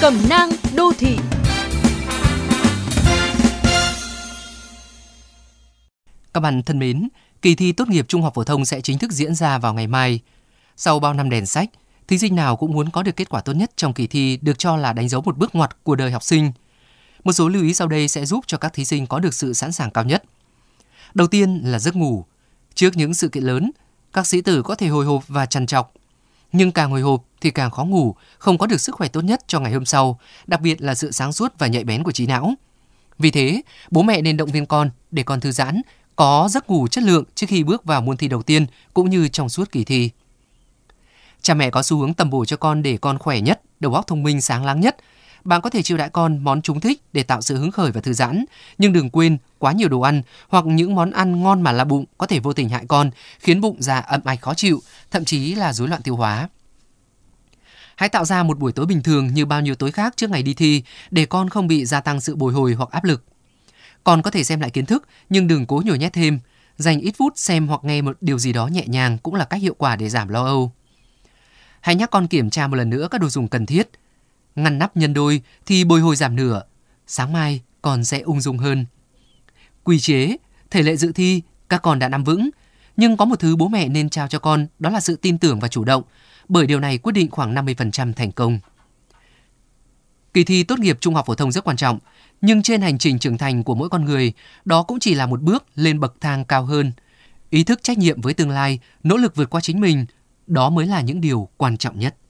Cẩm nang đô thị Các bạn thân mến, kỳ thi tốt nghiệp trung học phổ thông sẽ chính thức diễn ra vào ngày mai. Sau bao năm đèn sách, thí sinh nào cũng muốn có được kết quả tốt nhất trong kỳ thi được cho là đánh dấu một bước ngoặt của đời học sinh. Một số lưu ý sau đây sẽ giúp cho các thí sinh có được sự sẵn sàng cao nhất. Đầu tiên là giấc ngủ. Trước những sự kiện lớn, các sĩ tử có thể hồi hộp và trằn trọc. Nhưng càng hồi hộp thì càng khó ngủ, không có được sức khỏe tốt nhất cho ngày hôm sau, đặc biệt là sự sáng suốt và nhạy bén của trí não. Vì thế, bố mẹ nên động viên con để con thư giãn, có giấc ngủ chất lượng trước khi bước vào môn thi đầu tiên cũng như trong suốt kỳ thi. Cha mẹ có xu hướng tầm bổ cho con để con khỏe nhất, đầu óc thông minh sáng láng nhất. Bạn có thể chiêu đãi con món chúng thích để tạo sự hứng khởi và thư giãn, nhưng đừng quên quá nhiều đồ ăn hoặc những món ăn ngon mà là bụng có thể vô tình hại con, khiến bụng già ẩm ạch khó chịu, thậm chí là rối loạn tiêu hóa. Hãy tạo ra một buổi tối bình thường như bao nhiêu tối khác trước ngày đi thi để con không bị gia tăng sự bồi hồi hoặc áp lực. Con có thể xem lại kiến thức nhưng đừng cố nhồi nhét thêm. Dành ít phút xem hoặc nghe một điều gì đó nhẹ nhàng cũng là cách hiệu quả để giảm lo âu. Hãy nhắc con kiểm tra một lần nữa các đồ dùng cần thiết. Ngăn nắp nhân đôi thì bồi hồi giảm nửa. Sáng mai còn sẽ ung dung hơn. Quy chế, thể lệ dự thi, các con đã nắm vững. Nhưng có một thứ bố mẹ nên trao cho con đó là sự tin tưởng và chủ động, bởi điều này quyết định khoảng 50% thành công. Kỳ thi tốt nghiệp trung học phổ thông rất quan trọng, nhưng trên hành trình trưởng thành của mỗi con người, đó cũng chỉ là một bước lên bậc thang cao hơn. Ý thức trách nhiệm với tương lai, nỗ lực vượt qua chính mình, đó mới là những điều quan trọng nhất.